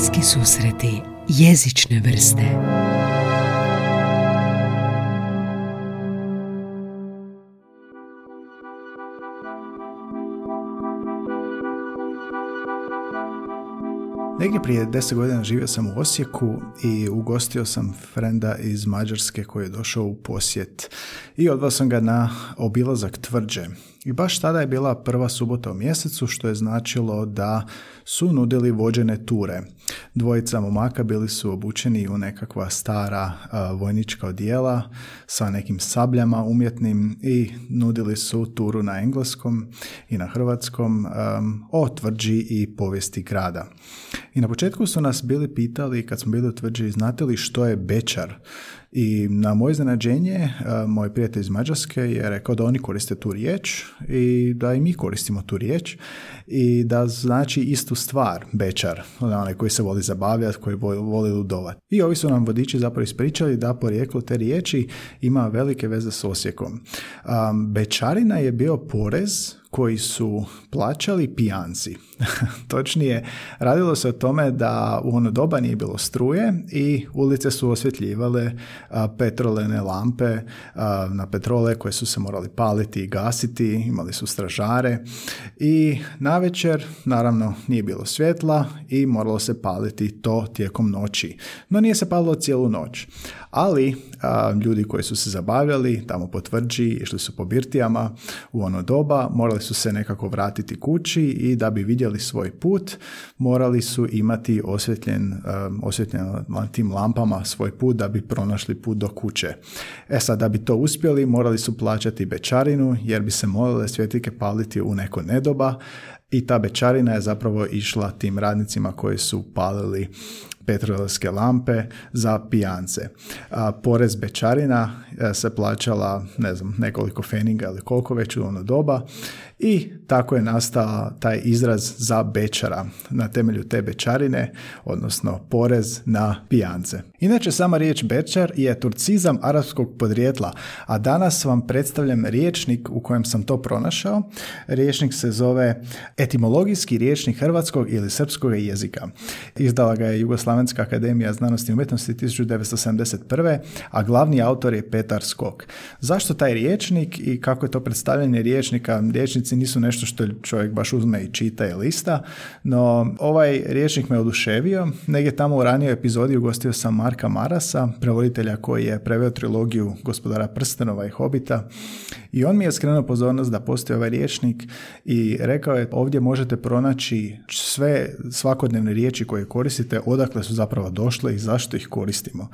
Bliski susreti jezične vrste Negdje prije deset godina živio sam u Osijeku i ugostio sam frenda iz Mađarske koji je došao u posjet i odvao sam ga na obilazak tvrđe. I baš tada je bila prva subota u mjesecu, što je značilo da su nudili vođene ture. Dvojica momaka bili su obučeni u nekakva stara vojnička odijela sa nekim sabljama umjetnim i nudili su turu na engleskom i na hrvatskom o tvrđi i povijesti grada. I na početku su nas bili pitali, kad smo bili u tvrđi, znate li što je bečar? I na moje iznenađenje, e, moj prijatelj iz Mađarske je rekao da oni koriste tu riječ i da i mi koristimo tu riječ i da znači istu stvar, bečar, onaj koji se voli zabavljati, koji voli ludovati. I ovi su nam vodiči zapravo ispričali da porijeklo te riječi ima velike veze s Osijekom. Bečarina je bio porez koji su plaćali pijanci. Točnije, radilo se o tome da u ono doba nije bilo struje i ulice su osvjetljivale petrolene lampe na petrole koje su se morali paliti i gasiti, imali su stražare i navečer naravno nije bilo svjetla i moralo se paliti to tijekom noći. No nije se palilo cijelu noć ali ljudi koji su se zabavljali tamo po tvrđi, išli su po birtijama u ono doba, morali su se nekako vratiti kući i da bi vidjeli svoj put, morali su imati osvjetljen, osvjetljen tim lampama svoj put da bi pronašli put do kuće. E sad, da bi to uspjeli, morali su plaćati bečarinu jer bi se morale svjetike paliti u neko nedoba i ta bečarina je zapravo išla tim radnicima koji su palili petrolske lampe za pijance. A, porez bečarina e, se plaćala, ne znam, nekoliko feninga ili koliko već u ono doba i tako je nastao taj izraz za bečara na temelju te bečarine, odnosno porez na pijance. Inače, sama riječ bečar je turcizam arapskog podrijetla, a danas vam predstavljam riječnik u kojem sam to pronašao. Riječnik se zove etimologijski riječnik hrvatskog ili srpskog jezika. Izdala ga je Jugoslavenska akademija znanosti i umjetnosti 1971. a glavni autor je Petar Skok. Zašto taj riječnik i kako je to predstavljanje riječnika? Riječnici nisu nešto što čovjek baš uzme i čita i lista, no ovaj riječnik me oduševio. Negdje tamo u ranijoj epizodi ugostio sam Marka Marasa, prevoditelja koji je preveo trilogiju Gospodara Prstenova i Hobita i on mi je skrenuo pozornost da postoji ovaj riječnik i rekao je ovdje možete pronaći sve svakodnevne riječi koje koristite, odakle su zapravo došle i zašto ih koristimo.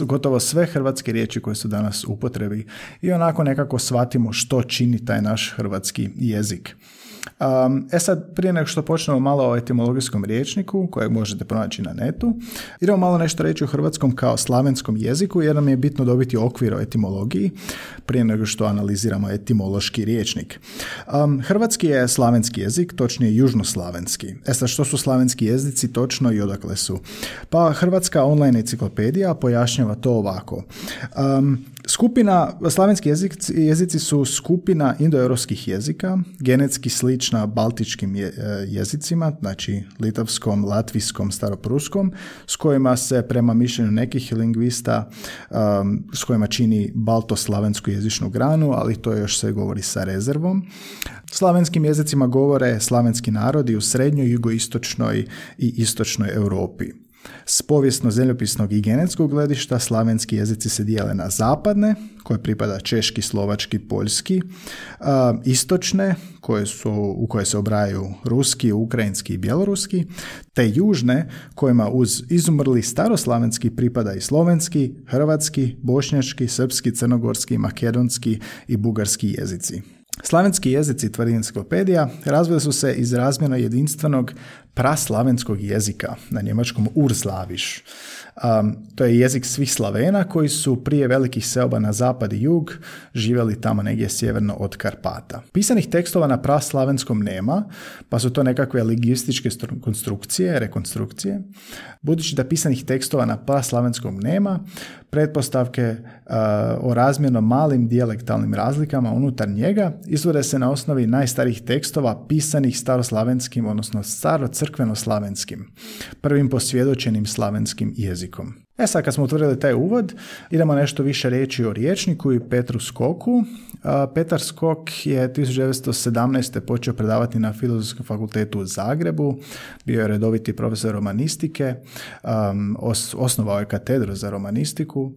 Gotovo sve hrvatske riječi koje su danas upotrebi i onako nekako shvatimo što čini taj naš hrvatski jezik. Um, e sad, prije nego što počnemo malo o etimologijskom riječniku, kojeg možete pronaći na netu, idemo malo nešto reći o hrvatskom kao slavenskom jeziku, jer nam je bitno dobiti okvir o etimologiji, prije nego što analiziramo etimološki riječnik. Um, hrvatski je slavenski jezik, točnije južnoslavenski. E sad, što su slavenski jezici točno i odakle su? Pa, Hrvatska online enciklopedija pojašnjava to ovako. Um, Skupina, slavenski jezici, jezici su skupina indoeuropskih jezika, genetski slična baltičkim e, jezicima, znači litavskom, latvijskom, staropruskom, s kojima se prema mišljenju nekih lingvista, um, s kojima čini balto-slavensku jezičnu granu, ali to još se govori sa rezervom. Slavenskim jezicima govore slavenski narodi u srednjoj, jugoistočnoj i istočnoj Europi. S povijesno zemljopisnog i genetskog gledišta slavenski jezici se dijele na zapadne, koje pripada češki, slovački, poljski, istočne, koje su, u koje se obraju ruski, ukrajinski i bjeloruski, te južne, kojima uz izumrli staroslavenski pripada i slovenski, hrvatski, bošnjački, srpski, crnogorski, makedonski i bugarski jezici. Slavenski jezici, tvrdi enciklopedija, razvili su se iz razmjeno jedinstvenog praslavenskog jezika, na njemačkom urslaviš, to je jezik svih Slavena koji su prije velikih seoba na zapad i jug živjeli tamo negdje sjeverno od Karpata. Pisanih tekstova na praslavenskom nema, pa su to nekakve lingvističke konstrukcije, rekonstrukcije. Budući da pisanih tekstova na praslavenskom nema, pretpostavke o razmjerno malim dijalektalnim razlikama unutar njega izvode se na osnovi najstarijih tekstova pisanih staroslavenskim, odnosno starocrkveno-slavenskim, prvim posvjedočenim slavenskim jezikom. Physikum. E sad, kad smo utvrdili taj uvod, idemo nešto više reći o riječniku i Petru Skoku. Petar Skok je 1917. počeo predavati na Filozofskom fakultetu u Zagrebu, bio je redoviti profesor romanistike, osnovao je katedru za romanistiku,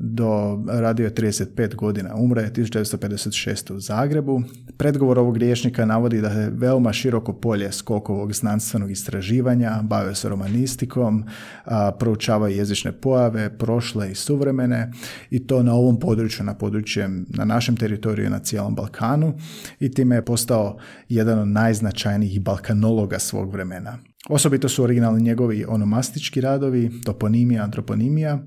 do radio je 35 godina, umre je 1956. u Zagrebu. Predgovor ovog riječnika navodi da je veoma široko polje skokovog znanstvenog istraživanja, bavio se romanistikom, proučava jezične pojave, prošle i suvremene i to na ovom području, na području na našem teritoriju na cijelom Balkanu i time je postao jedan od najznačajnijih balkanologa svog vremena. Osobito su originalni njegovi onomastički radovi, toponimija, antroponimija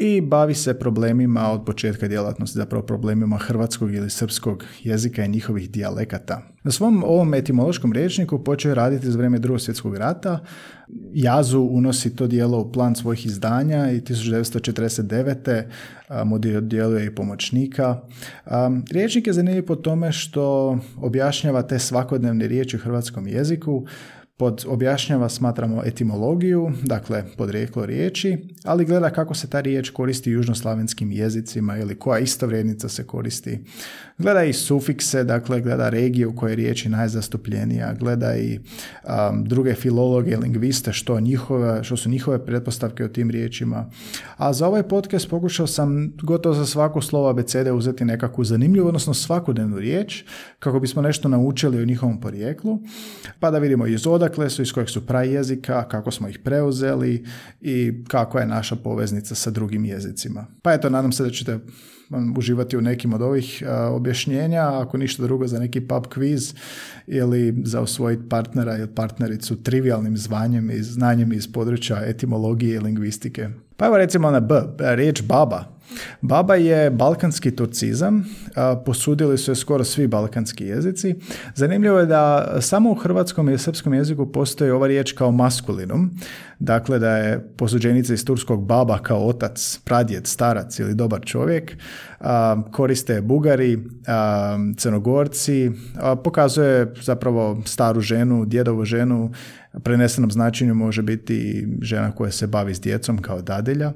i bavi se problemima od početka djelatnosti, zapravo problemima hrvatskog ili srpskog jezika i njihovih dijalekata. Na svom ovom etimološkom rječniku počeo je raditi za vrijeme drugog svjetskog rata. Jazu unosi to dijelo u plan svojih izdanja i 1949. mu djeluje i pomoćnika. Riječnik je zanimljiv po tome što objašnjava te svakodnevne riječi u hrvatskom jeziku, pod objašnjava smatramo etimologiju, dakle podrijeklo riječi, ali gleda kako se ta riječ koristi južnoslavenskim jezicima ili koja istovrednica se koristi. Gleda i sufikse, dakle gleda regiju u kojoj je riječ najzastupljenija, gleda i um, druge filologe, lingviste, što, njihove, što su njihove pretpostavke o tim riječima. A za ovaj podcast pokušao sam gotovo za svaku slovo abecede uzeti nekakvu zanimljivu, odnosno svakodnevnu riječ, kako bismo nešto naučili o njihovom porijeklu, pa da vidimo iz odakle su, iz kojeg su jezika, kako smo ih preuzeli i kako je naša poveznica sa drugim jezicima. Pa eto, nadam se da ćete uživati u nekim od ovih objašnjenja, ako ništa drugo za neki pub quiz ili za osvojiti partnera ili partnericu trivialnim zvanjem i znanjem iz područja etimologije i lingvistike. Pa evo recimo na B, riječ baba Baba je balkanski turcizam, posudili su je skoro svi balkanski jezici. Zanimljivo je da samo u hrvatskom i srpskom jeziku postoji ova riječ kao maskulinum, dakle da je posuđenica iz turskog baba kao otac, pradjed, starac ili dobar čovjek, koriste Bugari, Crnogorci, pokazuje zapravo staru ženu, djedovu ženu, prenesenom značenju može biti žena koja se bavi s djecom kao dadelja.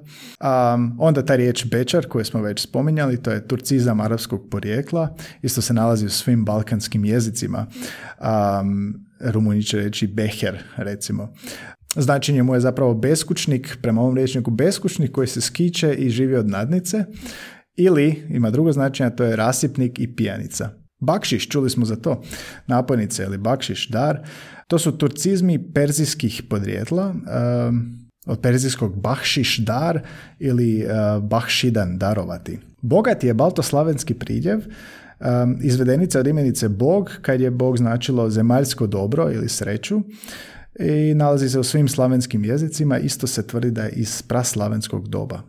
onda ta riječ bečar koju smo već spominjali, to je turcizam arapskog porijekla, isto se nalazi u svim balkanskim jezicima. Um, Rumuni će reći beher, recimo. Značenje mu je zapravo beskućnik, prema ovom rječniku beskućnik koji se skiče i živi od nadnice, ili, ima drugo značenje, to je rasipnik i pijanica. Bakšiš, čuli smo za to, napojnice ili bakšiš, dar, to su turcizmi perzijskih podrijetla, od perzijskog bahšiš dar ili uh, bahšidan darovati. Bogat je baltoslavenski pridjev, um, izvedenica od imenice Bog, kad je Bog značilo zemaljsko dobro ili sreću, i nalazi se u svim slavenskim jezicima, isto se tvrdi da je iz praslavenskog doba.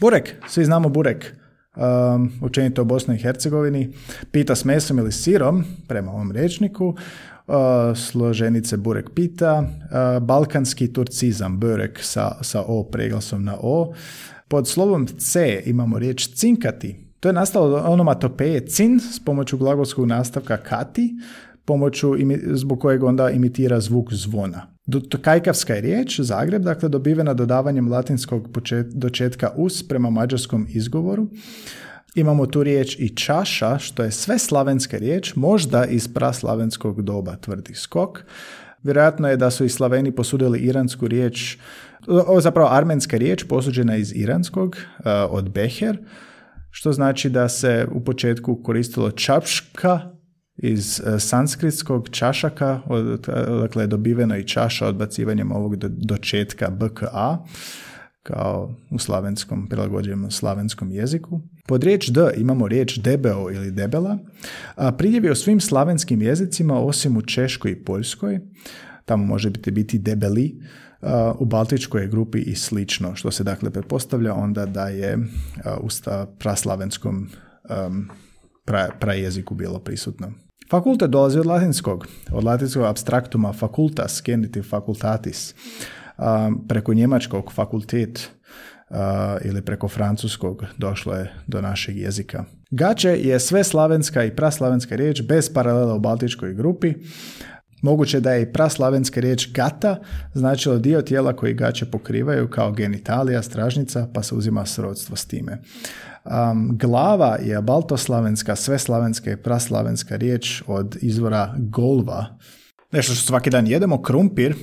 Burek, svi znamo burek, um, učenito u Bosni i Hercegovini, pita s mesom ili sirom, prema ovom rečniku, uh, složenice burek pita, uh, balkanski turcizam, burek sa, sa o preglasom na o. Pod slovom C imamo riječ cinkati, to je nastalo onomatopeje cin s pomoću glagolskog nastavka kati, pomoću zbog kojeg onda imitira zvuk zvona. Kajkavska je riječ, Zagreb, dakle dobivena dodavanjem latinskog dočetka us prema mađarskom izgovoru. Imamo tu riječ i čaša, što je sve slavenska riječ, možda iz praslavenskog doba, tvrdi skok. Vjerojatno je da su i Slaveni posudili iransku riječ, ovo zapravo armenska riječ posuđena iz iranskog, e, od beher, što znači da se u početku koristilo čapška, iz e, sanskritskog čašaka, dakle je dobiveno i čaša odbacivanjem ovog dočetka BKA, kao u slavenskom, prilagođenom slavenskom jeziku. Pod riječ D imamo riječ debeo ili debela. A pridjev je u svim slavenskim jezicima osim u Češkoj i Poljskoj. tamo može biti, biti debeli, u Baltičkoj grupi i slično, što se dakle pretpostavlja onda da je u praslavenskom pra, prajeziku bilo prisutno. Fakultet dolazi od latinskog, od latinskog abstraktuma facultas, genitiv facultatis, preko njemačkog fakultet ili preko francuskog došlo je do našeg jezika. Gače je sve slavenska i praslavenska riječ bez paralela u baltičkoj grupi. Moguće da je i praslavenska riječ gata značilo dio tijela koji gače pokrivaju kao genitalija, stražnica, pa se uzima srodstvo s time. Um, glava je baltoslavenska, sveslavenska i praslavenska riječ od izvora golva. Nešto što svaki dan jedemo, krumpir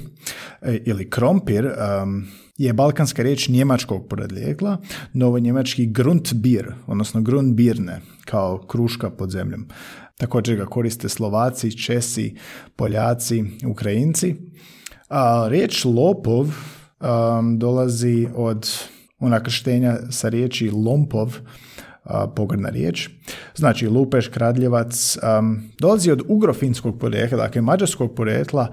e, ili krompir, um, je balkanska riječ njemačkog podrijetla, novo njemački Grundbier, odnosno Grundbirne, kao kruška pod zemljom. Također ga koriste Slovaci, Česi, Poljaci, Ukrajinci. A riječ lopov um, dolazi od unakrštenja sa riječi lompov, pogrdna riječ. Znači, lupeš, kradljevac, dolazi od ugrofinskog porijekla, dakle mađarskog porijekla,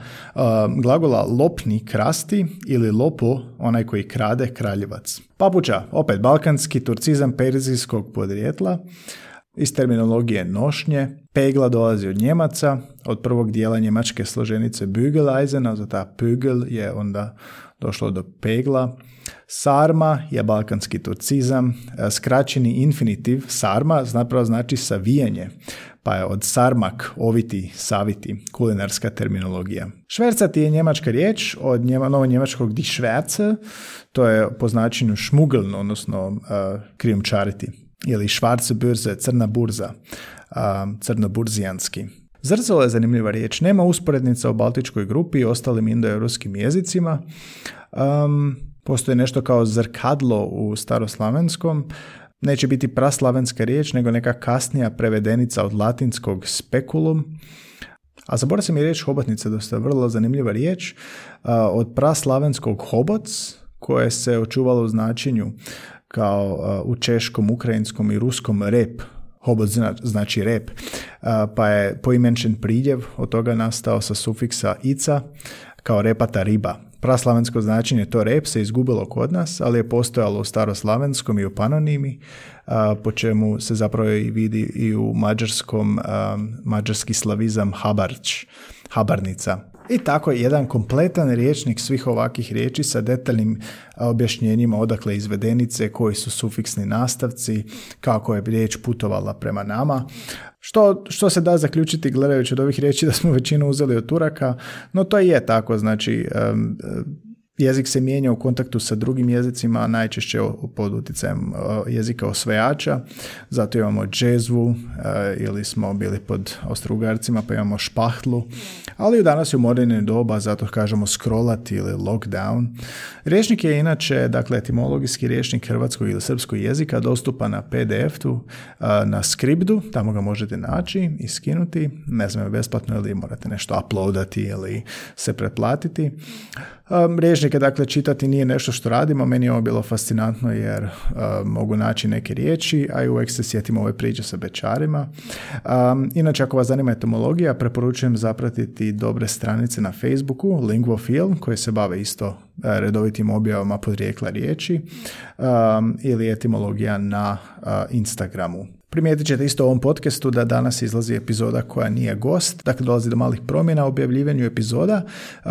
glagola lopni, krasti ili lopo, onaj koji krade, kraljevac. Papuča, opet balkanski, turcizam perzijskog podrijetla, iz terminologije nošnje. Pegla dolazi od Njemaca, od prvog dijela njemačke složenice Bügeleisen, za ta Pügel je onda došlo do pegla. Sarma je balkanski turcizam, e, skraćeni infinitiv sarma zapravo znači savijanje, pa je od sarmak, oviti, saviti, kulinarska terminologija. Švercati je njemačka riječ od njema, novo njemačkog di šverce, to je po značenju šmugelno, odnosno uh, krijumčariti, ili švarce burze, crna burza, uh, crnoburzijanski. Zrcalo je zanimljiva riječ, nema usporednica u baltičkoj grupi i ostalim indoeuropskim jezicima. Um, postoji nešto kao zrkadlo u staroslavenskom, neće biti praslavenska riječ, nego neka kasnija prevedenica od latinskog spekulum. A zaboravio sam i riječ hobotnica, dosta vrlo zanimljiva riječ, od praslavenskog hoboc, koje se očuvalo u značenju kao u češkom, ukrajinskom i ruskom rep, hobot znači rep, pa je poimenčen pridjev od toga nastao sa sufiksa ica kao repata riba praslavensko značenje to rep se izgubilo kod nas, ali je postojalo u staroslavenskom i u panonimi, po čemu se zapravo i vidi i u mađarskom, mađarski slavizam habarć, habarnica. I tako jedan kompletan riječnik svih ovakvih riječi sa detaljnim objašnjenjima odakle izvedenice, koji su sufiksni nastavci, kako je riječ putovala prema nama. Što, što se da zaključiti gledajući od ovih riječi da smo većinu uzeli od Turaka, no to je tako, znači jezik se mijenja u kontaktu sa drugim jezicima, najčešće pod utjecajem jezika osvajača, zato imamo džezvu e, ili smo bili pod Ostrogarcima pa imamo špahtlu, ali danas je u moderni doba, zato kažemo scrollati ili lockdown. Rječnik je inače, dakle, etimologijski rječnik hrvatskog ili srpskog jezika dostupan na PDF-u, e, na Skribdu, tamo ga možete naći i skinuti, ne znam, besplatno ili morate nešto uploadati ili se pretplatiti. Rježnike, dakle, čitati nije nešto što radimo, meni je ovo bilo fascinantno jer mogu naći neke riječi, a i uvijek se sjetim ove priče sa bečarima. inače, ako vas zanima etomologija, preporučujem zapratiti dobre stranice na Facebooku, Lingvofil, koje se bave isto redovitim objavama podrijekla riječi, ili etimologija na Instagramu. Primijetit ćete isto u ovom podcastu da danas izlazi epizoda koja nije gost, dakle dolazi do malih promjena u objavljivanju epizoda.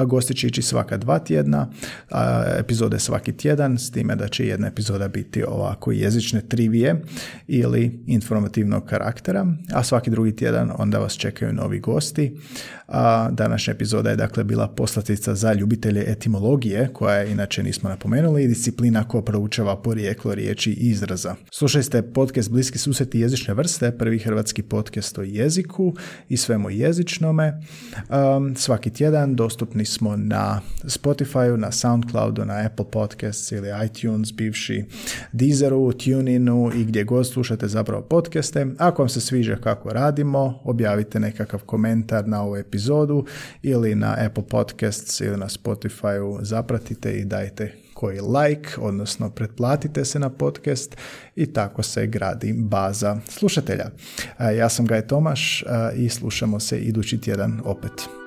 Gosti će ići svaka dva tjedna, a epizode svaki tjedan, s time da će jedna epizoda biti ovako jezične trivije ili informativnog karaktera, a svaki drugi tjedan onda vas čekaju novi gosti. A današnja epizoda je dakle bila poslatica za ljubitelje etimologije, koja je inače nismo napomenuli, i disciplina koja proučava porijeklo riječi i izraza. Slušajte podcast Bliski susjeti jezične vrste, prvi hrvatski podcast o jeziku i svemu jezičnome. Um, svaki tjedan dostupni smo na Spotify, na Soundcloudu, na Apple Podcasts ili iTunes, bivši Deezeru, TuneInu i gdje god slušate zapravo podcaste. Ako vam se sviđa kako radimo, objavite nekakav komentar na ovu epizodu ili na Apple Podcasts ili na Spotify zapratite i dajte koji like, odnosno pretplatite se na podcast i tako se gradi baza slušatelja. Ja sam Gaj Tomaš i slušamo se idući tjedan opet.